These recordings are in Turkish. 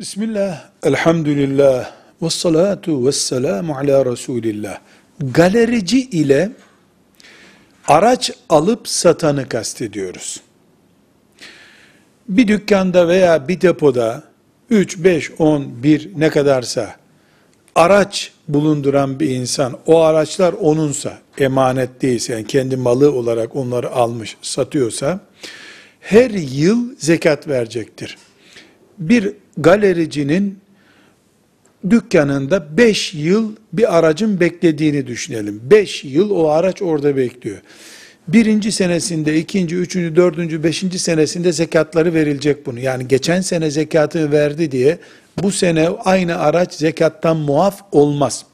Bismillah, elhamdülillah, ve salatu ve selamu ala Resulillah. Galerici ile araç alıp satanı kastediyoruz. Bir dükkanda veya bir depoda 3, 5, 10, 1 ne kadarsa araç bulunduran bir insan, o araçlar onunsa, emanet değilse, yani kendi malı olarak onları almış, satıyorsa, her yıl zekat verecektir. Bir galericinin dükkanında 5 yıl bir aracın beklediğini düşünelim. 5 yıl o araç orada bekliyor. Birinci senesinde, ikinci, üçüncü, dördüncü, beşinci senesinde zekatları verilecek bunu. Yani geçen sene zekatı verdi diye bu sene aynı araç zekattan muaf olmaz.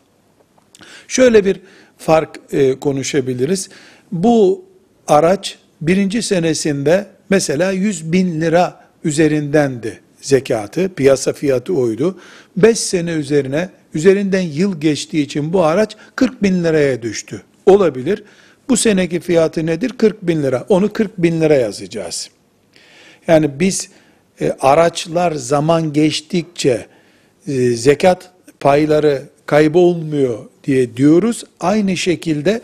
Şöyle bir fark e, konuşabiliriz. Bu araç birinci senesinde mesela 100 bin lira üzerindendi zekatı, piyasa fiyatı oydu. 5 sene üzerine, üzerinden yıl geçtiği için bu araç 40 bin liraya düştü. Olabilir. Bu seneki fiyatı nedir? 40 bin lira. Onu 40 bin lira yazacağız. Yani biz e, araçlar zaman geçtikçe e, zekat payları kaybolmuyor diye diyoruz. Aynı şekilde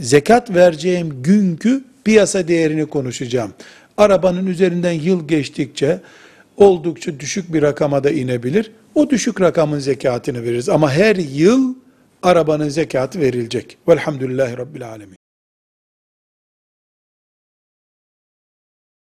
zekat vereceğim günkü piyasa değerini konuşacağım. Arabanın üzerinden yıl geçtikçe oldukça düşük bir rakama da inebilir. O düşük rakamın zekatını veririz. Ama her yıl arabanın zekatı verilecek. Velhamdülillahi Rabbil Alemin.